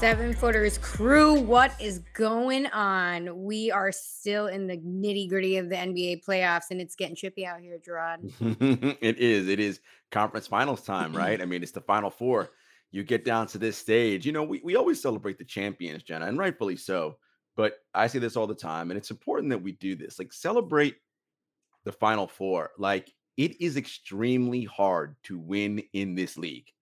Seven footers crew, what is going on? We are still in the nitty gritty of the NBA playoffs, and it's getting chippy out here, Jarod. it is. It is conference finals time, right? I mean, it's the final four. You get down to this stage. You know, we, we always celebrate the champions, Jenna, and rightfully so. But I say this all the time, and it's important that we do this. Like, celebrate the final four. Like, it is extremely hard to win in this league.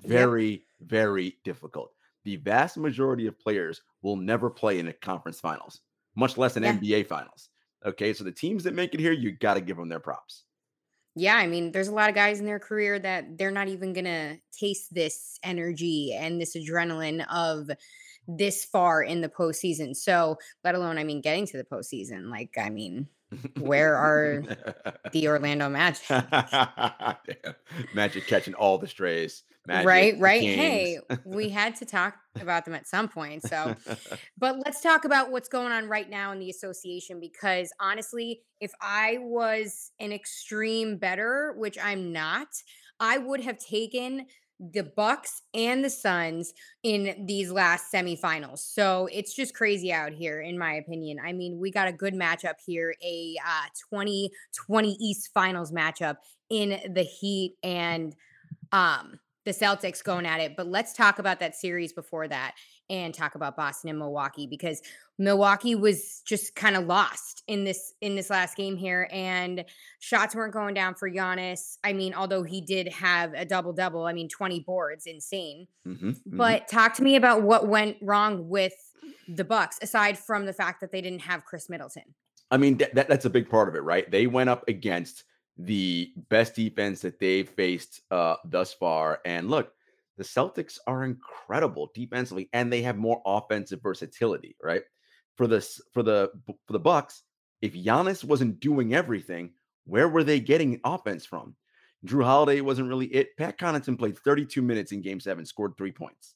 Very, very difficult. The vast majority of players will never play in a conference finals, much less an Yeah. NBA finals. Okay. So the teams that make it here, you got to give them their props. Yeah, I mean, there's a lot of guys in their career that they're not even gonna taste this energy and this adrenaline of this far in the postseason. So, let alone, I mean, getting to the postseason. Like, I mean, where are the Orlando Magic? Magic catching all the strays. Magic, right, right. Hey, we had to talk about them at some point. So, but let's talk about what's going on right now in the association because honestly, if I was an extreme better, which I'm not, I would have taken the Bucks and the Suns in these last semifinals. So it's just crazy out here, in my opinion. I mean, we got a good matchup here, a uh, 2020 East Finals matchup in the Heat and um the Celtics going at it. But let's talk about that series before that and talk about Boston and Milwaukee because Milwaukee was just kind of lost in this in this last game here and shots weren't going down for Giannis. I mean, although he did have a double double, I mean 20 boards, insane. Mhm, mhm. But talk to me about what went wrong with the Bucks aside from the fact that they didn't have Khris Middleton. I mean, that, that's a big part of it, right? They went up against the best defense that they've faced uh, thus far. And look, the Celtics are incredible defensively, and they have more offensive versatility, right? For the s- for the for the Bucks, if Giannis wasn't doing everything, where were they getting offense from? Jrue Holiday wasn't really it. Pat Connaughton played 32 minutes in Game Seven, scored three points.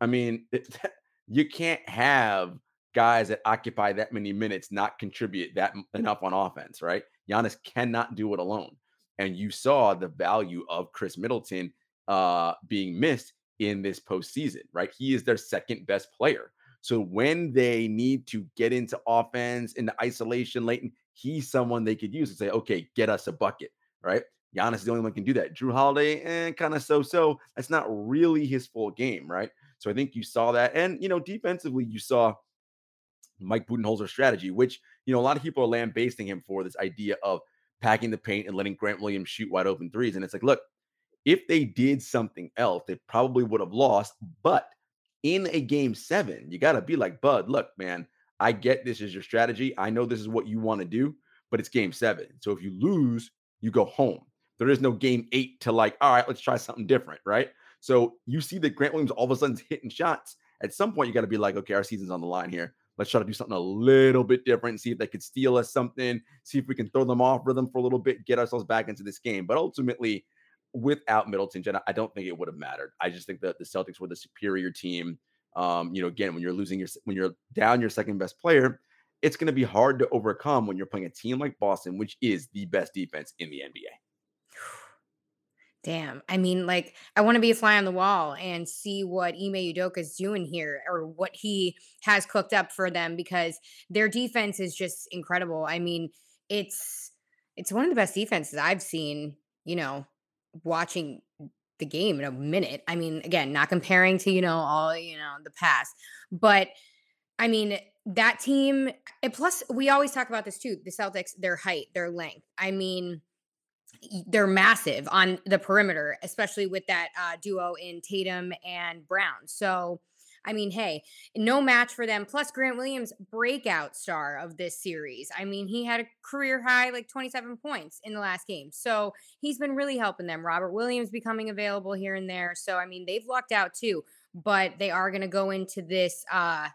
I mean, it, you can't have guys that occupy that many minutes not contribute that enough on offense, right? Giannis cannot do it alone. And you saw the value of Khris Middleton uh, being missed in this postseason, right? He is their second best player. So when they need to get into offense, into isolation in- he's someone they could use and say, okay, get us a bucket, right? Giannis is the only one can do that. Jrue Holiday, eh, kind of so-so. That's not really his full game, right? So I think you saw that. And, you know, defensively, you saw Mike Budenholzer's strategy, which, you know, a lot of people are lambasting him for this idea of packing the paint and letting Grant Williams shoot wide open threes. And it's like, look, if they did something else, they probably would have lost. But in a game seven, you got to be like, Bud, look, man, I get this is your strategy. I know this is what you want to do, but it's game seven. So if you lose, you go home. There is no game eight to like, all right, let's try something different, right? So you see that Grant Williams all of a sudden is hitting shots. At some point, you got to be like, okay, our season's on the line here. Let's try to do something a little bit different, see if they could steal us something, see if we can throw them off rhythm for a little bit, get ourselves back into this game. But ultimately, without Middleton, Jenna, I don't think it would have mattered. I just think that the Celtics were the superior team. Um, you know, again, when you're losing your when you're down your second best player, it's going to be hard to overcome when you're playing a team like Boston, which is the best defense in the NBA. Damn. I mean, like, I want to be a fly on the wall and see what Ime Udoka is doing here or what he has cooked up for them because their defense is just incredible. I mean, it's it's one of the best defenses I've seen, you know, watching the game in a minute. I mean, again, not comparing to, you know, all, you know, the past, but I mean, that team, plus, we always talk about this too the Celtics, their height, their length. I mean, they're massive on the perimeter, especially with that uh, duo in Tatum and Brown. So, I mean, hey, no match for them. Plus, Grant Williams, breakout star of this series. I mean, he had a career high, like 27 points in the last game. So, he's been really helping them. Robert Williams becoming available here and there. So, I mean, they've lucked out too, but they are going to go into this uh,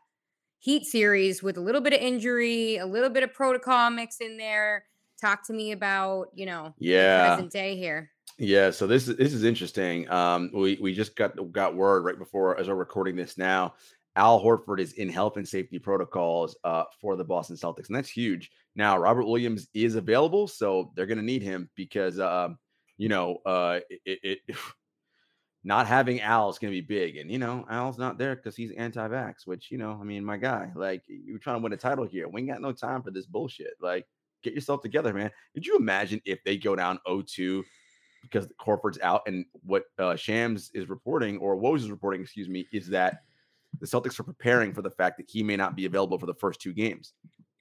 Heat series with a little bit of injury, a little bit of protocol mix in there. Talk to me about, you know, Yeah. present day here. Yeah, so this is this is interesting. Um, we we just got got word right before as we're recording this now. Al Horford is in health and safety protocols uh, for the Boston Celtics, and that's huge. Now Robert Williams is available, so they're going to need him because um, you know uh, it, it, not having Al is going to be big, and you know Al's not there because he's anti-vax. Which you know, I mean, my guy, like you're trying to win a title here. We ain't got no time for this bullshit. Like, get yourself together, man. Could you imagine if they go down 0-2 because Horford's out, and what uh, Shams is reporting, or Woj is reporting, excuse me, is that the Celtics are preparing for the fact that he may not be available for the first two games.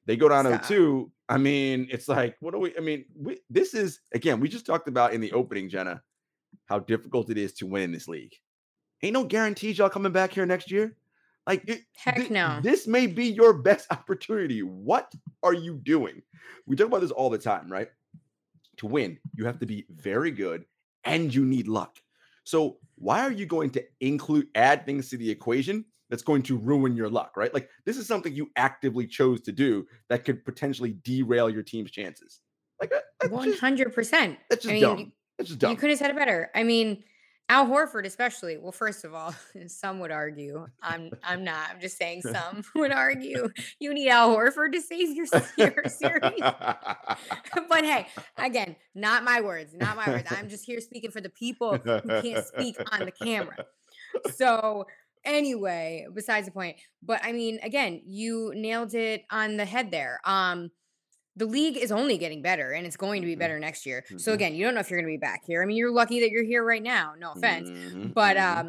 They go down Stop. 0-2. I mean, it's like, what do we? I mean, we, this is again, we just talked about in the opening, Jenna, how difficult it is to win in this league. Ain't no guarantees y'all coming back here next year. Like, it, Heck thi- no. This may be your best opportunity. What are you doing? We talk about this all the time, right? To win, you have to be very good and you need luck. So, why are you going to include add things to the equation that's going to ruin your luck, right? Like, this is something you actively chose to do that could potentially derail your team's chances. Like, One just, hundred percent. that's just I mean, dumb. you- That's just dumb. you couldn't have said it better. I mean, Al Horford, especially. Well, first of all, some would argue. I'm. I'm not. I'm just saying. Some would argue you need Al Horford to save your, your series. but hey, again, not my words. Not my words. I'm just here speaking for the people who can't speak on the camera. So anyway, besides the point. But I mean, again, you nailed it on the head there. Um, the league is only getting better and it's going to be Mhm. better next year. So Mhm. again, you don't know if you're going to be back here. I mean, you're lucky that you're here right now. No offense. Mhm, But mhm, um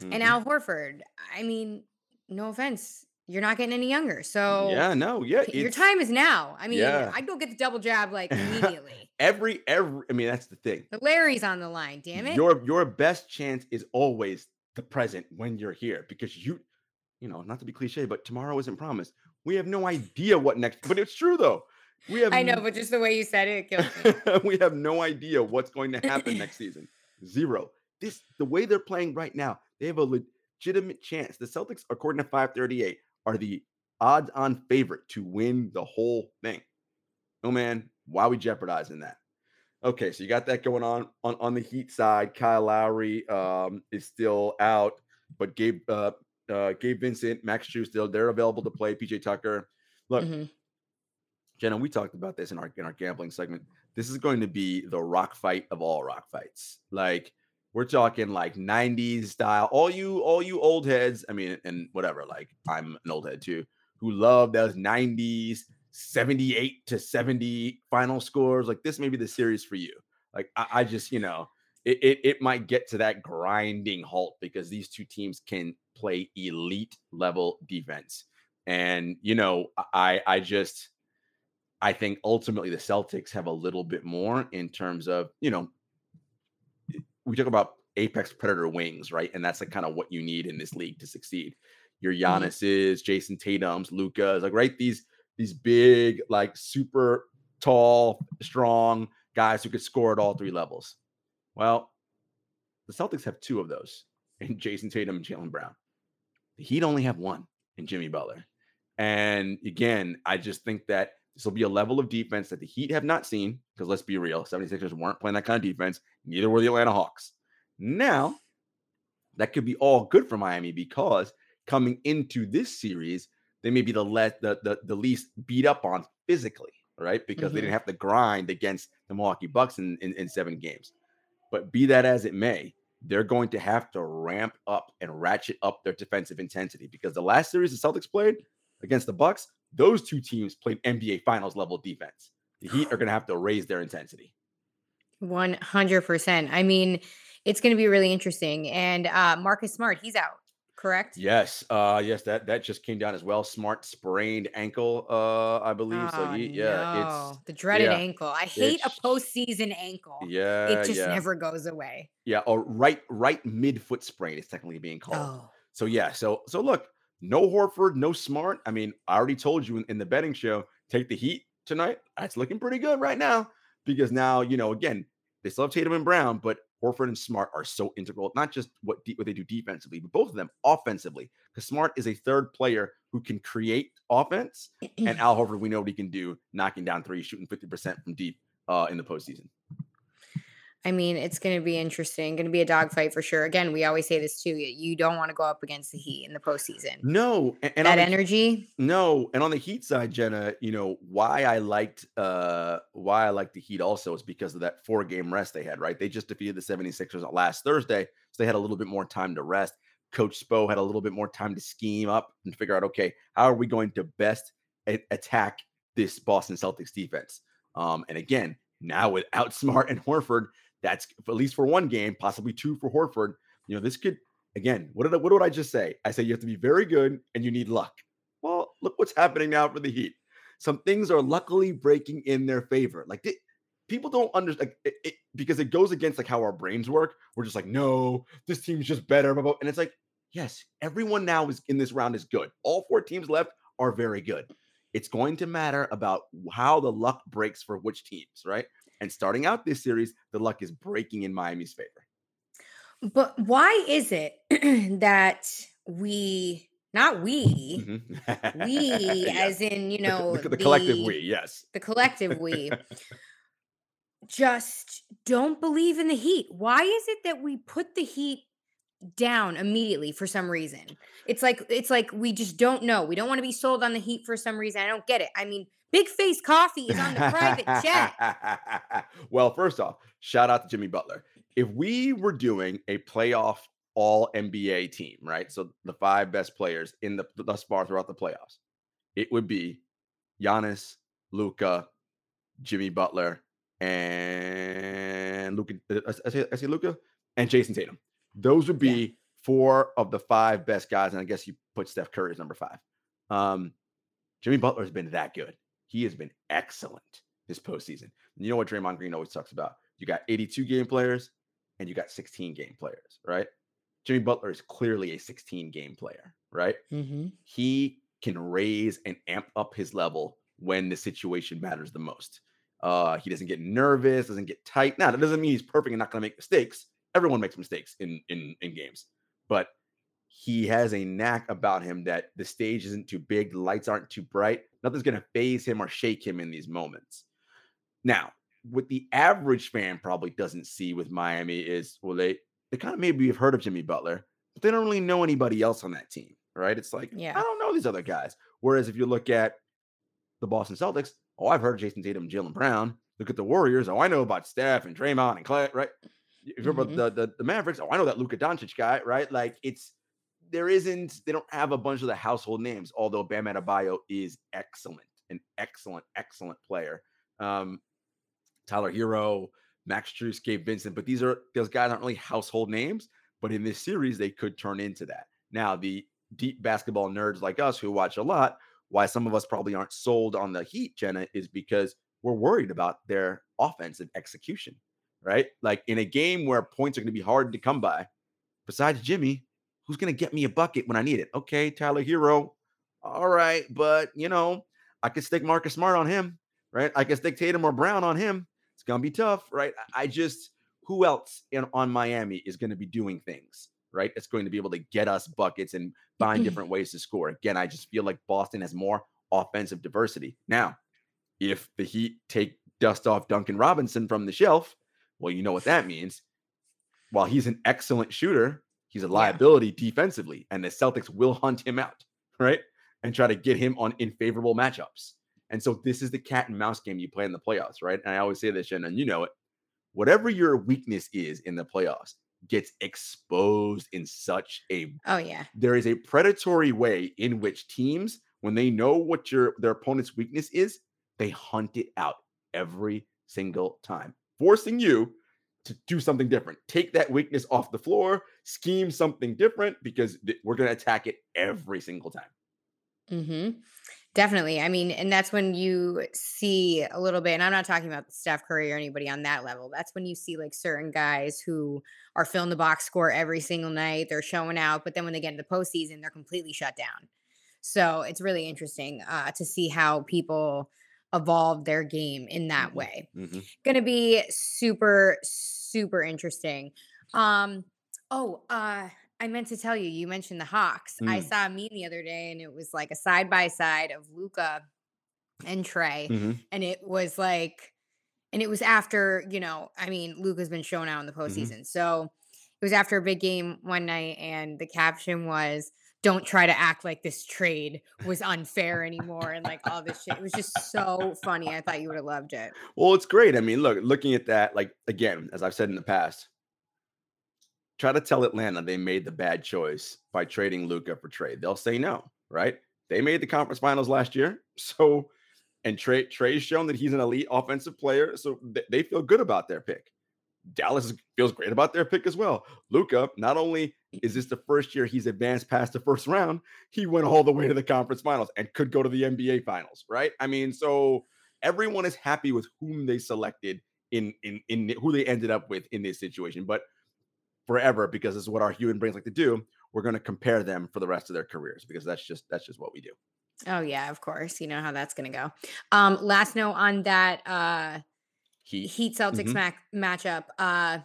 mhm. and Al Horford, I mean, no offense. You're not getting any younger. So yeah, no, yeah, your time is now. I mean, Yeah. I'd go get the double jab like immediately. every every. I mean, that's the thing. but Larry's on the line, damn it. Your your best chance is always the present when you're here because you, you know, not to be cliche, but tomorrow isn't promised. We have no idea what next. But it's true though. We have I know, but just the way you said it, it kills me. we have no idea what's going to happen next season. Zero. This the way they're playing right now. They have a legitimate chance. The Celtics, according to 538, are the odds-on favorite to win the whole thing. Oh man, why are we jeopardizing that? Okay, so you got that going on on, on the Heat side. Kyle Lowry um, is still out, but Gabe uh, uh, Gabe Vincent, Max still they're available to play. PJ Tucker. Look, Mhm. Jenna, we talked about this in our in our gambling segment. This is going to be the rock fight of all rock fights. Like we're talking like 90s style. All you all you old heads, I mean, and whatever, like I'm an old head too, who love those 90s 78 to 70 final scores. Like this may be the series for you. Like I, I just, you know, it, it it might get to that grinding halt because these two teams can play elite level defense. And you know, I I just I think ultimately the Celtics have a little bit more in terms of, you know, we talk about apex predator wings, right? And that's like kind of what you need in this league to succeed. Your Mhm. Giannis's, Jayson Tatum's, Luka's, like right these these big, like super tall, strong guys who could score at all three levels. Well, the Celtics have two of those in Jayson Tatum and Jaylen Brown. The Heat only have one in Jimmy Butler. And again, I just think that this will be a level of defense that the Heat have not seen because let's be real, 76ers weren't playing that kind of defense. Neither were the Atlanta Hawks. Now, that could be all good for Miami because coming into this series, they may be the, the, the, the least beat up on physically, right? Because they Mhm. didn't have to grind against the Milwaukee Bucks in, in, in seven games. But be that as it may, they're going to have to ramp up and ratchet up their defensive intensity because the last series the Celtics played against the Bucks, those two teams played NBA Finals level defense. The Heat are going to have to raise their intensity. 100%. I mean, it's going to be really interesting. And uh, Marcus Smart, he's out. Correct? Yes, uh, yes, that that just came down as well. Smart sprained ankle, uh, I believe. So Oh yeah, no, it's the dreaded yeah, ankle. I hate a postseason ankle. yeah, It just yeah, never goes away. yeah. Or right, right mid foot sprain is technically being called. Oh, So yeah, so so look, no Horford, no Smart. I mean, I already told you in, in the betting show, take the Heat tonight. That's looking pretty good right now because now you know again they still have Tatum and Brown, but Horford and Smart are so integral. Not just what de- what they do defensively, but both of them offensively. Because Smart is a third player who can create offense, and Al Horford we know what he can do, knocking down three, shooting fifty percent from deep uh, in the postseason. I mean, it's going to be interesting. Going to be a dogfight for sure. Again, we always say this too. You don't want to go up against the Heat in the postseason. No, and, and that the energy. No, and on the Heat side, Jenna, you know why I liked uh why I liked the Heat also is because of that four game rest they had, right? They just defeated the 76ers last Thursday, so they had a little bit more time to rest. Coach Spo had a little bit more time to scheme up and figure out, okay, how are we going to best a- attack this Boston Celtics defense? Um, and again, now without Smart and Horford, that's at least for one game, possibly two for Horford. You know, this could again. What did I, what did I just say? I say you have to be very good and you need luck. Well, look what's happening now for the Heat. Some things are luckily breaking in their favor. Like they, people don't understand like, it, it- because it goes against like how our brains work. We're just like, no, this team's just better. blah, blah," And it's like, yes, everyone now is in this round is good. All four teams left are very good. It's going to matter about how the luck breaks for which teams, right? And starting out this series, the luck is breaking in Miami's favor. But why is it that we, not we, Mhm. we, Yes. as in you The co- know the, the collective we, yes. the collective we, just don't believe in the Heat? Why is it that we put the Heat down immediately for some reason? It's like it's like we just don't know. We don't want to be sold on the Heat for some reason. I don't get it. I mean, Big Face Coffee is on the private jet. well, first off, shout out to Jimmy Butler. If we were doing a playoff all NBA team, right? So the five best players in the thus far throughout the playoffs, it would be Giannis, Luka, Jimmy Butler, and Luka. I say, I say Luka and Jayson Tatum. Those would Yeah. be four of the five best guys, and I guess you put Steph Curry as number five. Um, Jimmy Butler has been that good. He has been excellent this postseason. You know what Draymond Green always talks about? You got 82 game players and you got 16 game players, right? Jimmy Butler is clearly a 16 game player, right? Mm-hmm. He can raise and amp up his level when the situation matters the most. Uh, he doesn't get nervous, doesn't get tight. Now, that doesn't mean he's perfect and not going to make mistakes. Everyone makes mistakes in in in games, but he has a knack about him that the stage isn't too big, the lights aren't too bright. Nothing's going to phase him or shake him in these moments. Now, what the average fan probably doesn't see with Miami is, well, they they kind of maybe have heard of Jimmy Butler, but they don't really know anybody else on that team, right? It's like, Yeah. I don't know these other guys. Whereas if you look at the Boston Celtics, oh, I've heard of Jayson Tatum and Jaylen Brown. Look at the Warriors. Oh, I know about Steph and Draymond and Clay, right? If you're Mhm. the, the the Mavericks, oh, I know that Luka Doncic guy, right? Like it's there isn't they don't have a bunch of the household names, although Bam Adebayo is excellent, an excellent, excellent player. Um, Tyler Herro, Max Strus, Gabe Vincent, but these are those guys aren't really household names. But in this series, they could turn into that. Now, the deep basketball nerds like us who watch a lot, why some of us probably aren't sold on the Heat, Jenna, is because we're worried about their offensive execution, right? Like in a game where points are going to be hard to come by, besides Jimmy, who's going to get me a bucket when I need it? Okay, Tyler Herro. All right, but you know, I could stick Marcus Smart on him, right? I could stick Tatum or Brown on him. It's gonna be tough, right? I I just who else in on Miami is going to be doing things, right? It's going to be able to get us buckets and find mm-hmm. different ways to score. Again, I just feel like Boston has more offensive diversity. Now, if the Heat take dust off Duncan Robinson from the shelf, well, you know what that means. While he's an excellent shooter, he's a liability defensively, and the Celtics will hunt him out, right? And try to get him on in favorable matchups. And so this is the cat and mouse game you play in the playoffs, right? And I always say this, and you know it. Whatever your weakness is in the playoffs gets exposed in such a Oh yeah. there is a predatory way in which teams, when they know what your their opponent's weakness is, they hunt it out every single time, forcing you to do something different. Take that weakness off the floor, scheme something different because th- we're going to attack it every single time. Mm-hmm. Definitely. I mean, and that's when you see a little bit, and I'm not talking about Steph Curry or anybody on that level. That's when you see like certain guys who are filling the box score every single night. They're showing out, but then when they get into the postseason, they're completely shut down. So it's really interesting uh, to see how people evolve their game in that Mm-hmm. way. Mhm. Going to be super, super interesting. Um, oh, uh, I meant to tell you, you mentioned the Hawks. I Mm. saw a meme the other day and it was like a side by side of Luka and Trae. Mhm. And it was like, and it was after, you know, I mean, Luka's been shown out in the Mhm. postseason. So it was after a big game one night, and the caption was, don't try to act like this trade was unfair anymore and like all this shit. It was just so funny. I thought you would have loved it. Well, it's great. I mean, look, looking at that, like again, as I've said in the past, try to tell Atlanta they made the bad choice by trading Luka for trade. They'll say no, right? They made the conference finals last year, so and Trae Trae's shown that he's an elite offensive player, so th- they feel good about their pick. Dallas feels great about their pick as well. Luka, not only is this the first year he's advanced past the first round, he went all the way to the conference finals and could go to the NBA finals, right? I mean, so everyone is happy with whom they selected in in in who they ended up with in this situation. But forever, because this is what our human brains like to do, we're going to compare them for the rest of their careers because that's just that's just what we do. Oh yeah, of course. You know how that's gonna go. Um, last note on that uh He, Heat Celtics Mhm. mac- matchup. Uh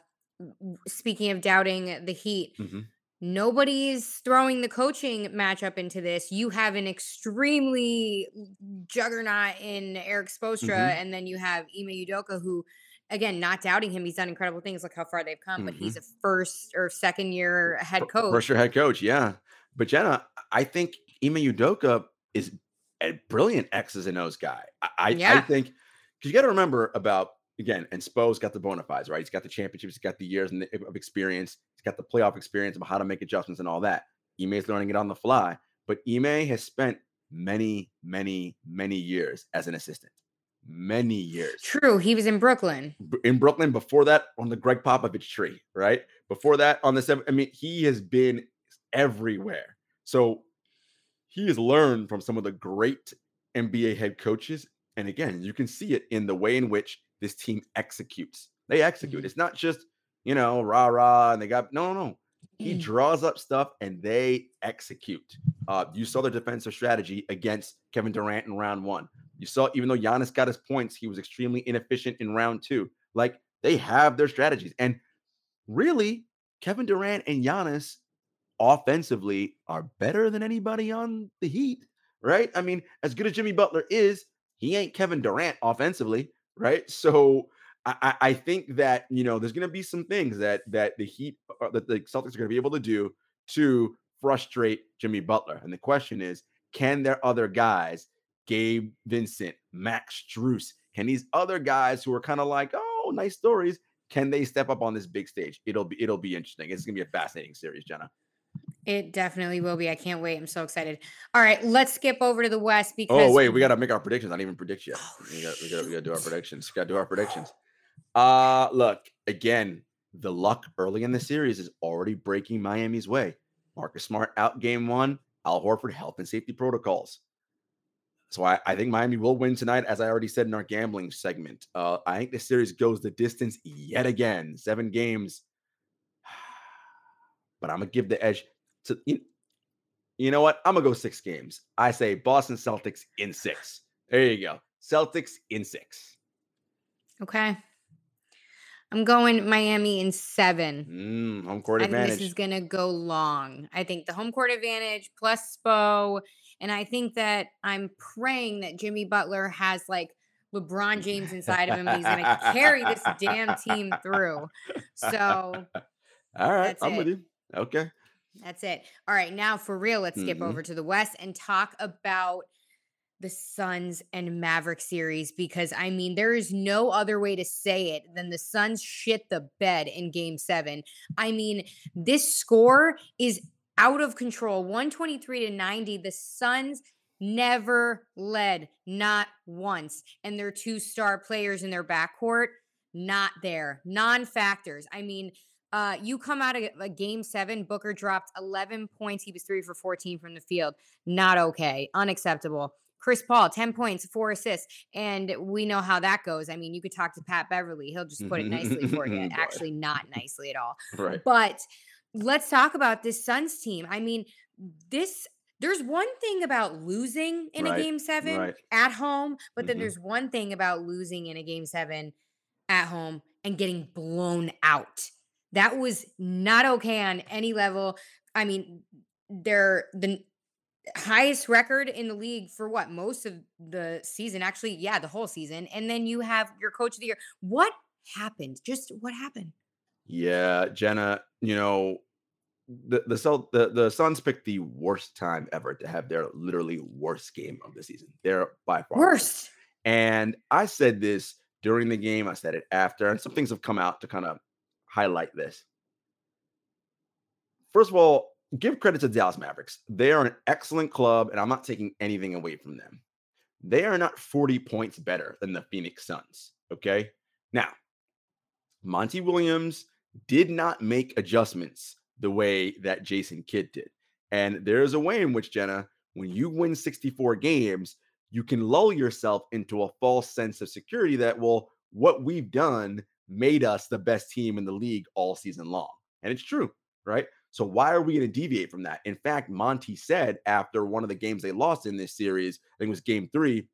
speaking of doubting the Heat, Mhm. nobody's throwing the coaching matchup into this. You have an extremely juggernaut in Erik Spoelstra, Mhm. and then you have Ime Udoka, who, again, not doubting him, he's done incredible things. Look how far they've come, but he's mm-hmm. a first or second year head coach. First year head coach, yeah. But Jenna, I think Ime Udoka is a brilliant X's and O's guy. I, I, I think because you got to remember about again, and Spo's got the bona fides, right? He's got the championships, he's got the years and the- of experience, he's got the playoff experience about how to make adjustments and all that. Ime's learning it on the fly, but Ime has spent many, many, many years as an assistant. Many years True, he was in Brooklyn. in Brooklyn. Before that, on the Gregg Popovich tree, right? Before that, on the seven. I mean, he has been everywhere. So he has learned from some of the great NBA head coaches. And again, you can see it in the way in which this team executes. They execute. Mhm. It's not just you know rah rah, and they got no, no, no. He Mm. draws up stuff and they execute. Uh, you saw their defensive strategy against Kevin Durant in round one. You saw, even though Giannis got his points, he was extremely inefficient in round two. Like they have their strategies. And really, Kevin Durant and Giannis offensively are better than anybody on the Heat, right? I mean, as good as Jimmy Butler is, he ain't Kevin Durant offensively, right? So I, I think that you know there's going to be some things that that the Heat uh, that the Celtics are going to be able to do to frustrate Jimmy Butler. And the question is, can their other guys, Gabe Vincent, Max Strus, can these other guys who are kind of like, oh, nice stories, can they step up on this big stage? It'll be it'll be interesting. It's gonna be a fascinating series, Jenna. It definitely will be. I can't wait. I'm so excited. All right, let's skip over to the West because Oh wait, we gotta make our predictions. I didn't even predict yet. Oh, we got we gotta we gotta do our predictions. We gotta do our predictions. Uh look again. The luck early in the series is already breaking Miami's way. Marcus Smart out game one. Al Horford health and safety protocols. So I, I think Miami will win tonight, as I already said in our gambling segment. Uh, I think the series goes the distance yet again, seven games. But I'm gonna give the edge to you, you know what? I'm gonna go six games. I say Boston Celtics in six. There you go. Celtics in six. okay. I'm going Miami in seven. Mm, home court I think advantage. this is gonna go long. I think the home court advantage plus Spo, and I think that I'm praying that Jimmy Butler has like LeBron James inside of him. He's gonna carry this damn team through. So All right, I'm with you. Okay. That's it. All right, now for real, let's skip Mhm. over to the West and talk about the Suns and Maverick series because I mean, there is no other way to say it than the Suns shit the bed in game seven. I mean, this score is out of control 123 to 90. The Suns never led, not once. And their two star players in their backcourt not there. Non-factors. I mean, uh, you come out of a game seven, Booker dropped 11 points. He was three for 14 from the field. Not okay. Unacceptable. Chris Paul, 10 points, four assists. And we know how that goes. I mean, you could talk to Pat Beverley. He'll just put it nicely for you. Actually, not nicely at all. Right. But let's talk about this Suns team. I mean, this there's one thing about losing in Right, a game seven right. at home, but then Mhm. there's one thing about losing in a game seven at home and getting blown out. That was not okay on any level. I mean, they're the highest record in the league for what most of the season actually yeah the whole season and then you have your coach of the year what happened just what happened Yeah, Jenna, you know, the the the the Suns picked the worst time ever to have their literally worst game of the season. They're by far worst And I said this during the game, I said it after, and some things have come out to kind of highlight this. First of all, give credit to Dallas Mavericks. They are an excellent club, and I'm not taking anything away from them. They are not 40 points better than the Phoenix Suns. Okay. Now, Monty Williams did not make adjustments the way that Jason Kidd did. And there is a way in which, Jenna, when you win 64 games, you can lull yourself into a false sense of security that, well, what we've done made us the best team in the league all season long. And it's true, right? So why are we going to deviate from that? In fact, Monty said after one of the games they lost in this series, I think it was game three,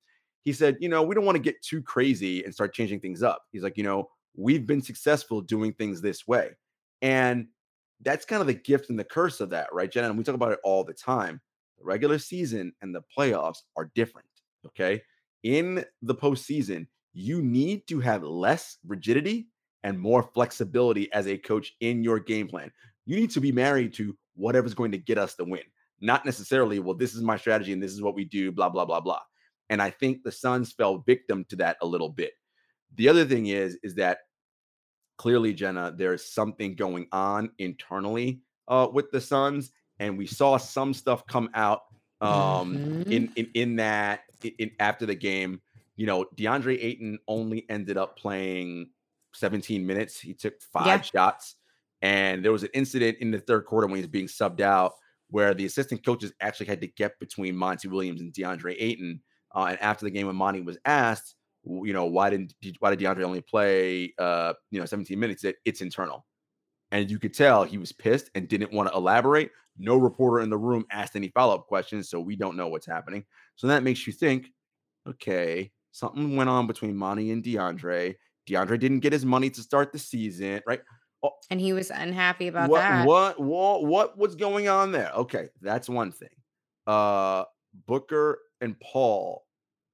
he said, you know, we don't want to get too crazy and start changing things up. He's like, you know, we've been successful doing things this way. And that's kind of the gift and the curse of that, right, Jenna? And we talk about it all the time. The regular season and the playoffs are different. Okay. In the postseason, you need to have less rigidity and more flexibility as a coach in your game plan. You need to be married to whatever's going to get us the win, not necessarily, well, this is my strategy and this is what we do, blah, blah, blah, blah. And I think the Suns fell victim to that a little bit. The other thing is, is that clearly, Jenna, there's something going on internally uh, with the Suns, and we saw some stuff come out um, Mhm. in, in in that in, in after the game. You know, DeAndre Ayton only ended up playing 17 minutes. He took five Yeah. shots, and there was an incident in the third quarter when he was being subbed out where the assistant coaches actually had to get between Monty Williams and DeAndre Ayton. Uh, and after the game, when Monty was asked, you know, why didn't why did DeAndre only play uh, you know 17 minutes? It, it's internal, and you could tell he was pissed and didn't want to elaborate. No reporter in the room asked any follow up questions, so we don't know what's happening. So that makes you think, okay, something went on between Monty and DeAndre. DeAndre didn't get his money to start the season, right? and he was unhappy about what, that What what what was going on there? Okay, that's one thing. Uh Booker and Paul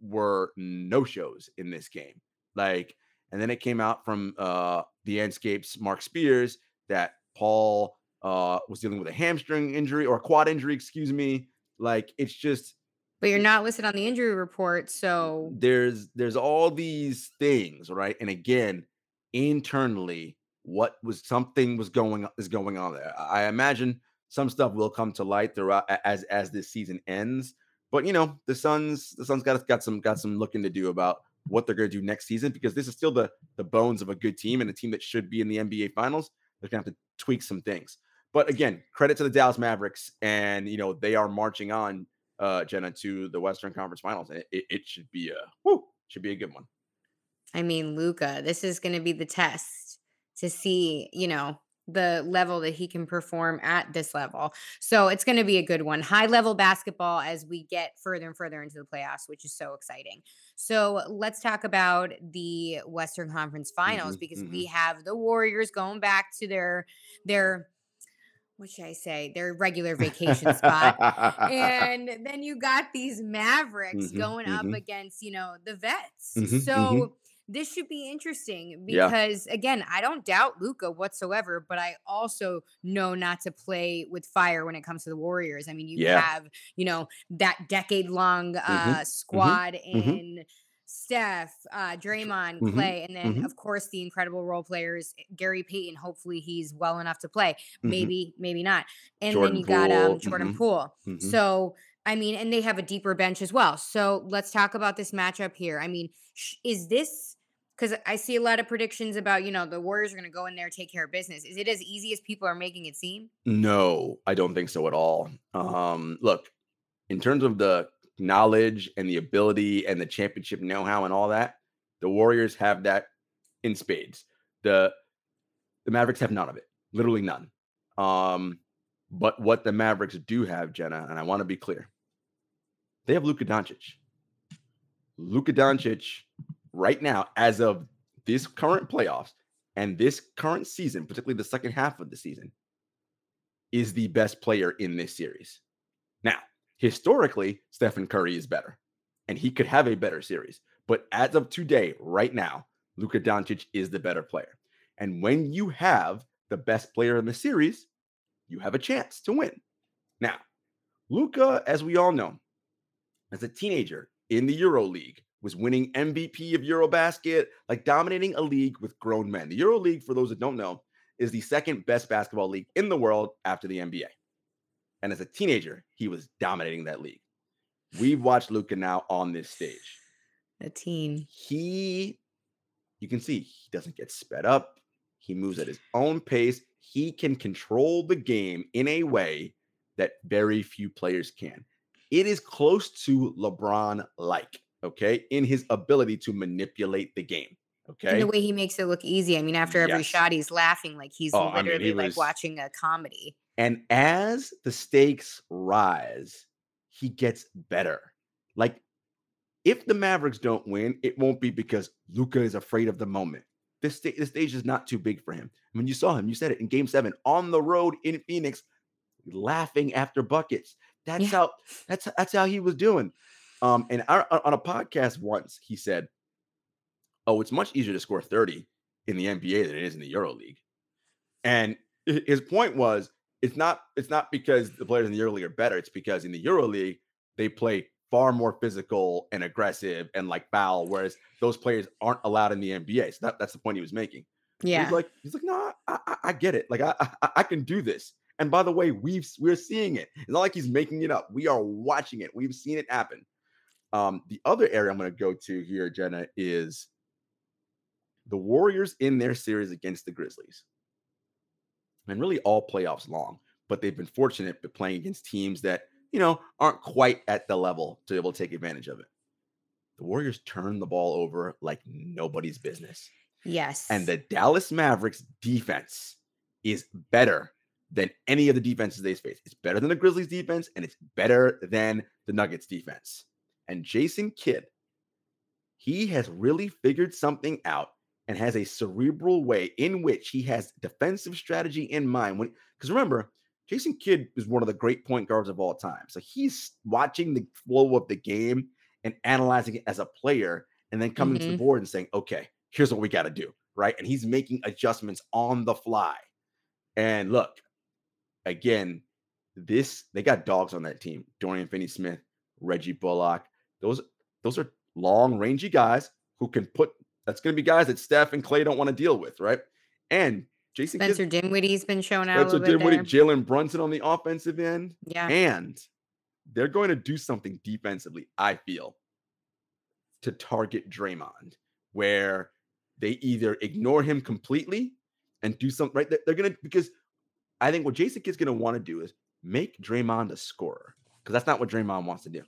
were no shows in this game. Like, and then it came out from uh the Andscape's Marc Spears that Paul uh was dealing with a hamstring injury or a quad injury, excuse me. Like it's just but you're not listed on the injury report so there's there's all these things right and again internally what was something was going is going on there i I imagine some stuff will come to light throughout as as this season ends but you know the suns the suns got got some got some looking to do about what they're going to do next season because this is still the the bones of a good team and a team that should be in the nba finals. They're going to have to tweak some things. But again credit to the dallas mavericks and you know they are marching on uh jenna to the western conference finals and it, it, should be a whoo, should be a good one. I mean, Luka, this is going to be the test to see, you know, the level that he can perform at this level. So it's going to be a good one. High level basketball as we get further and further into the playoffs, which is so exciting. So let's talk about the Western Conference Finals Mhm, because mhm. we have the Warriors going back to their their what should I say? Their regular vacation spot. and then you got these Mavericks Mhm, going up mhm. against, you know, the vets. Mhm, so mhm. This should be interesting Yeah. because again, I don't doubt Luka whatsoever, but I also know not to play with fire when it comes to the Warriors. I mean, you Yeah. have, you know, that decade long uh squad in Steph, uh, Draymond, mhm, Clay, and then mhm. of course the incredible role players, Gary Payton. Hopefully he's well enough to play. Maybe, maybe not. And Jordan then you got um, Poole, Jordan Poole. So, I mean, and they have a deeper bench as well. So let's talk about this matchup here. I mean, sh- is this Because I see a lot of predictions about, you know, the Warriors are going to go in there, take care of business. Is it as easy as people are making it seem? No, I don't think so at all. Um, look, in terms of the knowledge and the ability and the championship know-how and all that, the Warriors have that in spades. The the Mavericks have none of it. Literally none. Um, but what the Mavericks do have, Jenna, and I want to be clear, they have Luka Doncic. Luka Doncic, right now, as of this current playoffs and this current season, particularly the second half of the season, is the best player in this series. Now, historically, Stephen Curry is better, and he could have a better series. But as of today, right now, Luka Doncic is the better player. And when you have the best player in the series, you have a chance to win. Now, Luka, as we all know, as a teenager in the Euro League, was winning MVP of Eurobasket, like dominating a league with grown men. The Euro League, for those that don't know, is the second best basketball league in the world after the NBA. And as a teenager, he was dominating that league. We've watched Luka now on this stage. A teen. He, you can see, he doesn't get sped up. He moves at his own pace. He can control the game in a way that very few players can. It is close to LeBron like, okay, in his ability to manipulate the game. Okay. And the way he makes it look easy. I mean, after every Yes. shot, he's laughing like he's Oh, I mean, he literally like was- watching a comedy. And as the stakes rise, he gets better. Like, if the Mavericks don't win, it won't be because Luka is afraid of the moment. This, sta- this stage is not too big for him. I mean, you saw him, you said it in game seven on the road in Phoenix, laughing after buckets. That's Yeah. how that's that's how he was doing. Um, and our, on a podcast once, he said, Oh, it's much easier to score 30 in the NBA than it is in the Euro League. And his point was it's not it's not because the players in the EuroLeague are better. It's because in the EuroLeague they play far more physical and aggressive and like foul, whereas those players aren't allowed in the NBA. So that, that's the point he was making. Yeah. He's like he's like, no, I, I, I get it. Like I, I I can do this. And by the way, we've we're seeing it. It's not like he's making it up. We are watching it. We've seen it happen. Um, the other area I'm going to go to here, Jenna, is the Warriors in their series against the Grizzlies and really all playoffs long, but they've been fortunate but playing against teams that, you know, aren't quite at the level to be able to take advantage of it. The Warriors turn the ball over like nobody's business. yes. And the Dallas Mavericks defense is better than any of the defenses they face. It's better than the Grizzlies defense and it's better than the Nuggets defense. And Jason Kidd, he has really figured something out and has a cerebral way in which he has defensive strategy in mind. When because remember, Jason Kidd is one of the great point guards of all time. So he's watching the flow of the game and analyzing it as a player, and then coming to the Mhm. board and saying, okay, here's what we got to do. Right. And he's making adjustments on the fly. And look, again, this they got dogs on that team. Dorian Finney Smith, Reggie Bullock. Those those are long, rangy guys who can put that's gonna be guys that Steph and Clay don't want to deal with, right? And Jason Kidd- Spencer Dinwiddie's been shown out Spencer Dinwiddie. Jalen Brunson on the offensive end. Yeah. And they're going to do something defensively, I feel, to target Draymond, where they either ignore him completely and do something right. They're, they're gonna because I think what Jason Kidd's gonna want to do is make Draymond a scorer. Because that's not what Draymond wants to do.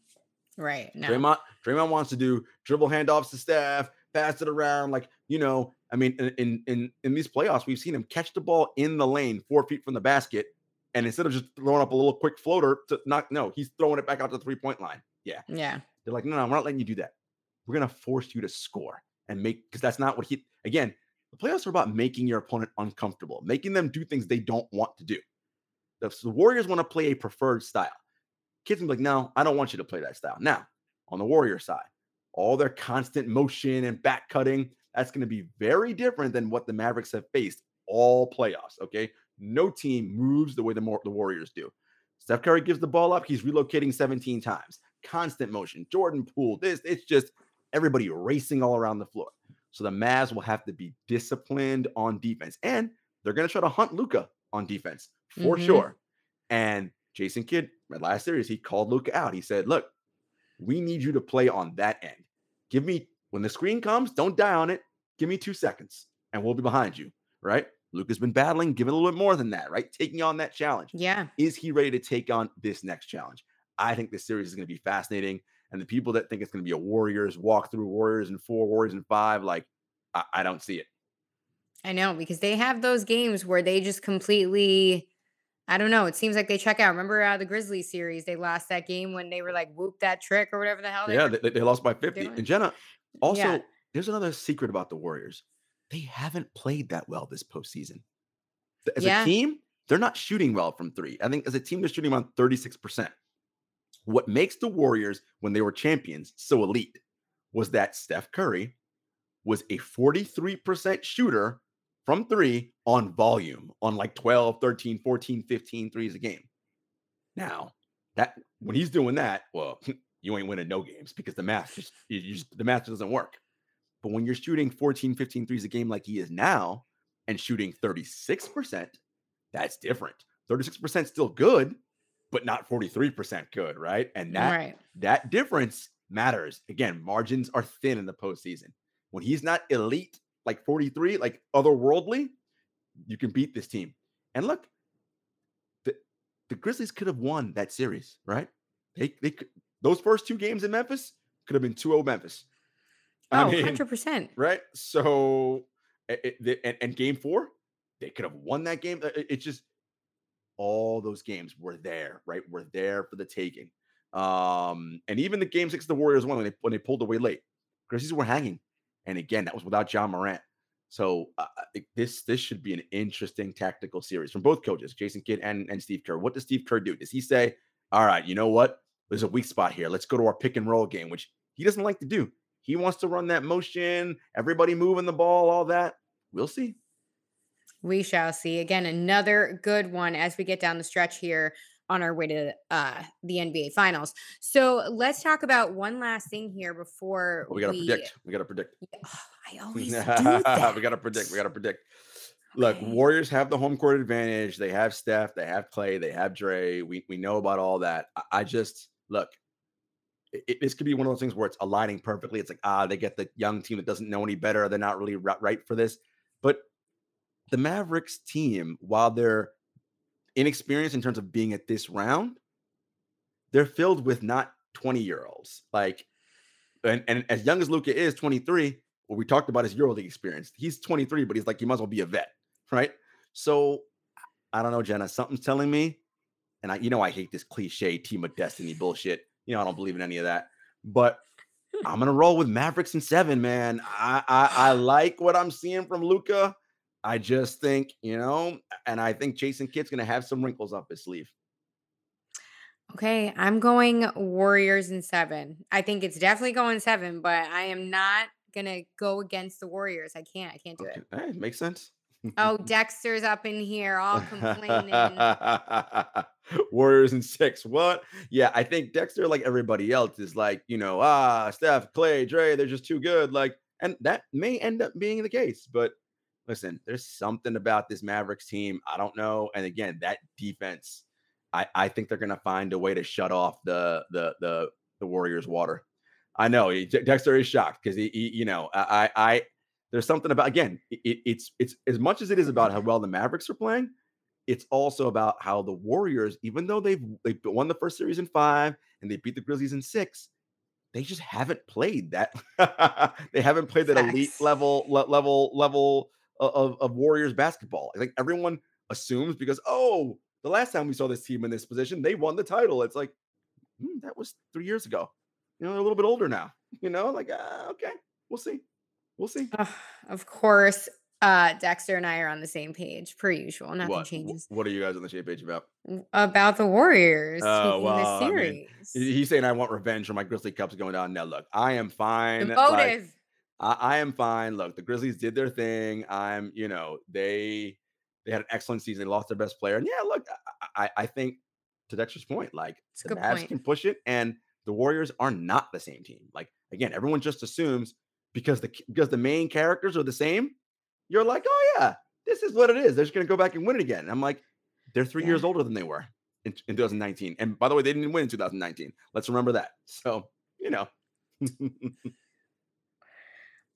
Right. No. Draymond, Draymond wants to do dribble handoffs to Steph, pass it around. Like, you know, I mean, in, in in these playoffs, we've seen him catch the ball in the lane, four feet from the basket, and instead of just throwing up a little quick floater to not no, he's throwing it back out to the three point line. Yeah, Yeah. they're like, no, no, we're not letting you do that. We're gonna force you to score and make because that's not what he. Again, the playoffs are about making your opponent uncomfortable, making them do things they don't want to do. The, the Warriors want to play a preferred style. Kids will be like, no, I don't want you to play that style. Now, on the Warrior side, all their constant motion and back cutting, that's going to be very different than what the Mavericks have faced all playoffs. Okay. No team moves the way the, more, the Warriors do. Steph Curry gives the ball up, he's relocating 17 times. Constant motion. Jordan Poole, this, it's just everybody racing all around the floor. So the Mavs will have to be disciplined on defense. And they're going to try to hunt Luka on defense for Mhm. sure. And Jason Kidd, my last series, he called Luka out. He said, Look, we need you to play on that end. Give me when the screen comes, don't die on it. Give me two seconds and we'll be behind you, right? Luke has been battling, give it a little bit more than that, right? Taking on that challenge. Yeah. Is he ready to take on this next challenge? I think this series is going to be fascinating. And the people that think it's going to be a Warriors walk through Warriors and four, Warriors and five, like, I, I don't see it. I know because they have those games where they just completely I don't know. It seems like they check out. Remember uh, the Grizzlies series? They lost that game when they were like whoop that trick or whatever the hell. They yeah, were they, they lost by 50. doing. And Jenna, also, Yeah. there's another secret about the Warriors. They haven't played that well this postseason. As Yeah. a team, they're not shooting well from three. I think as a team, they're shooting around 36%. What makes the Warriors, when they were champions, so elite was that Steph Curry was a 43% shooter from three on volume, on like 12, 13, 14, 15 threes a game. Now, that when he's doing that, well, you ain't winning no games because the math just, just the math doesn't work. But when you're shooting 14, 15 threes a game like he is now and shooting 36%, that's different. 36% still good, but not 43% good, right? And that right. that difference matters. Again, margins are thin in the postseason. When he's not elite, like 43, like otherworldly, you can beat this team. And look, the, the Grizzlies could have won that series, right? They, they could, those first two games in Memphis could have been 2-0 Memphis. Oh, I mean, 100%. right? So, it, it- and, and game four, they could have won that game. It, it's just all those games were there, right? Were there for the taking. Um, and even the game six, the Warriors won when they when they pulled away late. Grizzlies were hanging, and again, that was without Ja Morant. So uh, this this should be an interesting tactical series from both coaches, Jason Kidd and and Steve Kerr. What does Steve Kerr do? Does he say, "All right, you know what? There's a weak spot here. Let's go to our pick and roll game," which he doesn't like to do. He wants to run that motion, everybody moving the ball, all that. We'll see. We shall see. Again, another good one as we get down the stretch here on our way to uh, the NBA Finals. So let's talk about one last thing here before But we gotta predict. We gotta predict. Ugh, I always do that. we gotta predict. We gotta predict. Look, Okay. Warriors have the home court advantage. They have Steph. They have Clay. They have Dray. We we know about all that. I, I just look. It, this could be one of those things where it's aligning perfectly. It's like ah, they get the young team that doesn't know any better. They're not really ri- right for this. But the Mavericks team, while they're inexperienced in terms of being at this round, they're filled with not 20 year olds. Like, and, and as young as Luka is, 23, what we talked about his EuroLeague experience. He's 23, but he's like, he might as well be a vet, right? So I don't know, Jenna. Something's telling me, and I, you know, I hate this cliche team of destiny bullshit. You know, I don't believe in any of that. But I'm gonna roll with Mavericks and seven, man. I I, I like what I'm seeing from Luka. I just think, you know, and I think Jason Kidd's gonna have some wrinkles up his sleeve. Okay, I'm going Warriors in seven. I think it's definitely going seven, but I am not gonna go against the Warriors. I can't. I can't do Okay. it. Hey, makes sense. Oh, Dexter's up in here, all complaining. Warriors in six. What? Yeah, I think Dexter, like everybody else, is like, you know, ah, Steph, Clay, Dray, they're just too good. Like, and that may end up being the case. But listen, there's something about this Mavericks team. I don't know. And again, that defense, I, I think they're gonna find a way to shut off the the the the Warriors water. I know Dexter is shocked because he, he, you know, I, I, there's something about again, it, it- it's it's as much as it is about how well the Mavericks are playing, it's also about how the Warriors, even though they've they won the first series in five and they beat the Grizzlies in six, they just haven't played that. they haven't played that elite level le- level level of, of Warriors basketball. I think everyone assumes because oh, the last time we saw this team in this position, they won the title. It's like "Hmm, that was three years ago. You know, they're a little bit older now. You know, like uh, okay, we'll see, we'll see. Ugh, of course, uh, Dexter and I are on the same page, per usual. Nothing What? Changes What are you guys on the same page about? About the Warriors Oh, taking well, the I mean, series. He's saying I want revenge for my Grizzly Cups going down. Now, look, I am fine. the like. I, I am fine. Look, the Grizzlies did their thing. I'm, you know, they they had an excellent season. They lost their best player, and yeah, look, I, I, I think to Dexter's point, like It's a the Mavs point. can push it, and the Warriors are not the same team. Like again, everyone just assumes because the because the main characters are the same, you're like, oh yeah, this is what it is. They're just gonna go back and win it again. And I'm like, they're three years older than they were in, in 2019. And by the way, they didn't win in 2019. Let's remember that. So you know.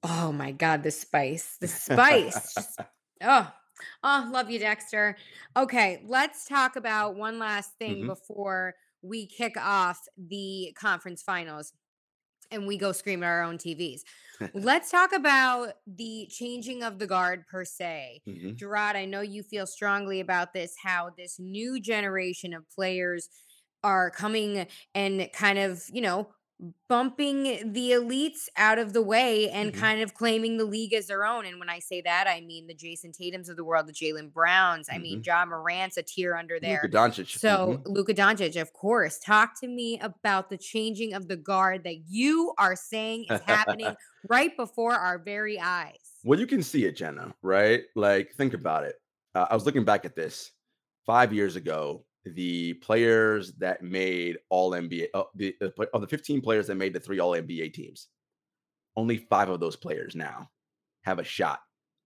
Oh my God, the spice, the spice. Just, oh, oh, love you, Dexter. Okay, let's talk about one last thing Mhm. before we kick off the conference finals and we go scream at our own TVs. let's talk about the changing of the guard per se. Mhm. Gerard, I know you feel strongly about this, how this new generation of players are coming and kind of, you know, bumping the elites out of the way and Mhm. kind of claiming the league as their own. And when I say that, I mean the Jayson Tatums of the world, the Jaylen Browns. I mean, Ja Morant's a tier under there. Luka Doncic. So Mhm. Luka Doncic, of course, talk to me about the changing of the guard that you are saying is happening right before our very eyes. Well, you can see it, Jenna, right? Like, think about it. Uh, I was looking back at this five years ago. The players that made All NBA, uh, the, of the 15 players that made the three All NBA teams, only five of those players now have a shot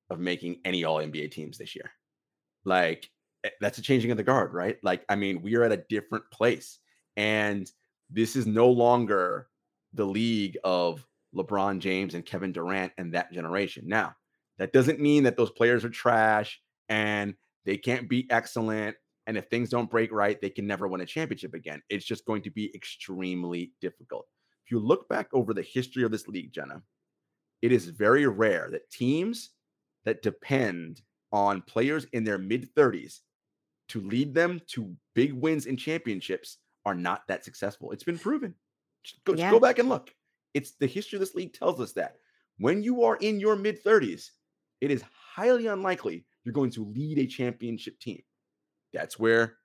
of making any All NBA teams this year. Like, eh, that's a changing of the guard, right? Like, I mean, we are at a different place. And this is no longer the league of LeBron James and Kevin Durant and that generation. Now, that doesn't mean that those players are trash and they can't be excellent. And if things don't break right, they can never win a championship again. It's just going to be extremely difficult. If you look back over the history of this league, Jenna, it is very rare that teams that depend on players in their mid 30s to lead them to big wins in championships are not that successful. It's been proven. Just go, just Yeah. go back and look. It's the history of this league tells us that when you are in your mid 30s, it is highly unlikely you're going to lead a championship team. That's where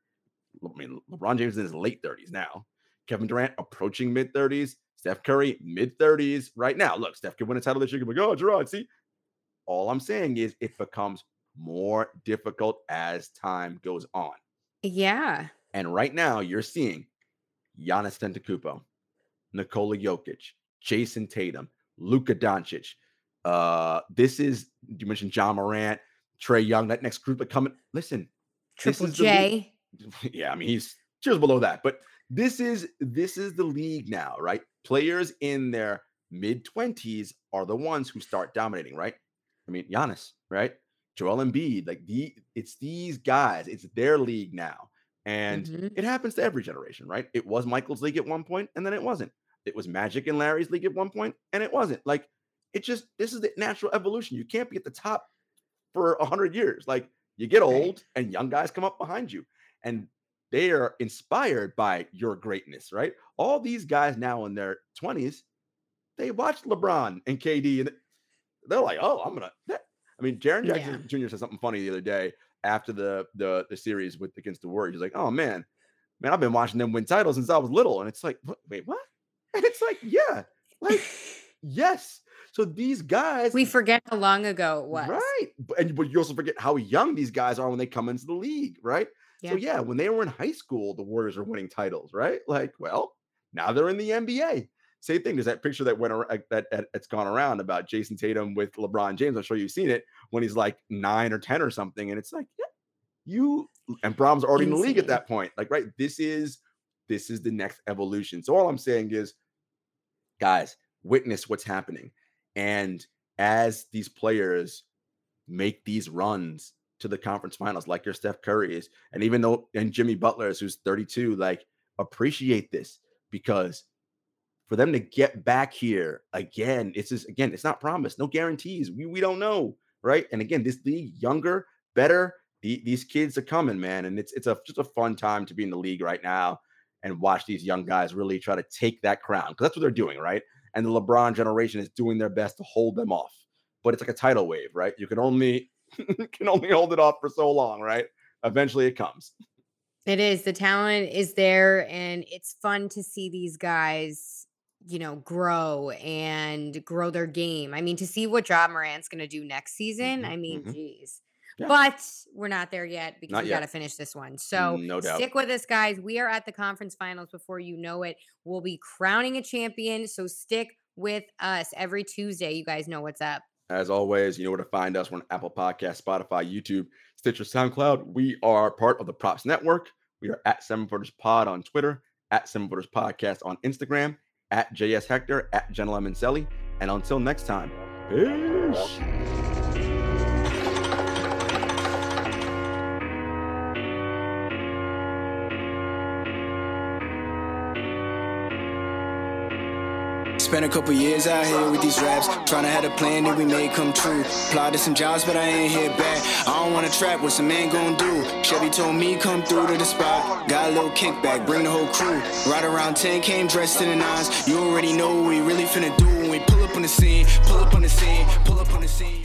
I mean LeBron James is in his late 30s now. Kevin Durant approaching mid 30s. Steph Curry mid 30s right now. Look, Steph could win a title this year. Could be like, oh, Gerard, see. All I'm saying is it becomes more difficult as time goes on. Yeah. And right now, you're seeing Giannis Antetokounmpo, Nikola Jokic, Jayson Tatum, Luka Doncic. Uh, this is you mentioned Ja Morant, Trae Young. That next group that coming. Listen, Triple. J. yeah, I mean he's just below that, but this is this is the league now, right? Players in their mid twenties are the ones who start dominating, right? I mean Giannis, right? Joel Embiid, like the it's these guys, it's their league now, and Mhm. it happens to every generation, right? It was Michael's league at one point, and then it wasn't. It was Magic and Larry's league at one point, and it wasn't. Like it just this is the natural evolution. You can't be at the top for a hundred years. Like you get old, and young guys come up behind you, and they are inspired by your greatness, right? All these guys now in their twenties, they watch LeBron and KD, and they're like, "Oh, I'm gonna." that-" I mean, Jaren Jackson Jr. said something funny the other day after the the the series with against the Warriors. He's like, "Oh man, man, I've been watching them win titles since I was little," and it's like, "Wait, what?" And it's like, "Yeah, like yes." So these guys, we forget how long ago it was. Right. And, but you also forget how young these guys are when they come into the league, right? Yeah. So, yeah, when they were in high school, the Warriors were winning titles, right? Like, well, now they're in the NBA. Same thing. There's that picture that went around that, that it's gone around about Jayson Tatum with LeBron James. I'm sure you've seen it when he's like nine or 10 or something. And it's like, yeah, you and Brahms already in the league at that point. Like, right, this is this is the next evolution. So all I'm saying is, guys, witness what's happening. And as these players make these runs to the conference finals, like your Steph Curry is, and even though and Jimmy Butler is who's 32, like appreciate this because for them to get back here again, it's just again, it's not promised, no guarantees. We we don't know, right? And again, this league younger, better. The, these kids are coming, man, and it's it's a just a fun time to be in the league right now and watch these young guys really try to take that crown because that's what they're doing, right? And the LeBron generation is doing their best to hold them off, but it's like a tidal wave, right? You can only can only hold it off for so long, right? Eventually, it comes. It is. The talent is there, and it's fun to see these guys, you know, grow and grow their game. I mean, to see what Ja Morant's going to do next season, Mhm, I mean, mhm. geez. Yeah. But we're not there yet because Not we got to finish this one. So mm, No doubt. stick with us, guys. We are at the conference finals before you know it. We'll be crowning a champion. So stick with us every Tuesday. You guys know what's up. As always, you know where to find us. We're on Apple Podcast, Spotify, YouTube, Stitcher, SoundCloud. We are part of the Props Network. We are at Seven Footers Pod on Twitter, at Seven Footers Podcast on Instagram, at JS Hector, at Jenna Lemoncelli. And until next time, Peace. Spent a couple years out here with these raps, trying to have a plan that we made come true. Applied to some jobs, but I ain't hit back. I don't wanna trap, what some man gon' do? Chevy told me come through to the spot. Got a little kickback, bring the whole crew. Right around 10, came dressed in the nines. You already know what we really finna do when we pull up on the scene, pull up on the scene, pull up on the scene.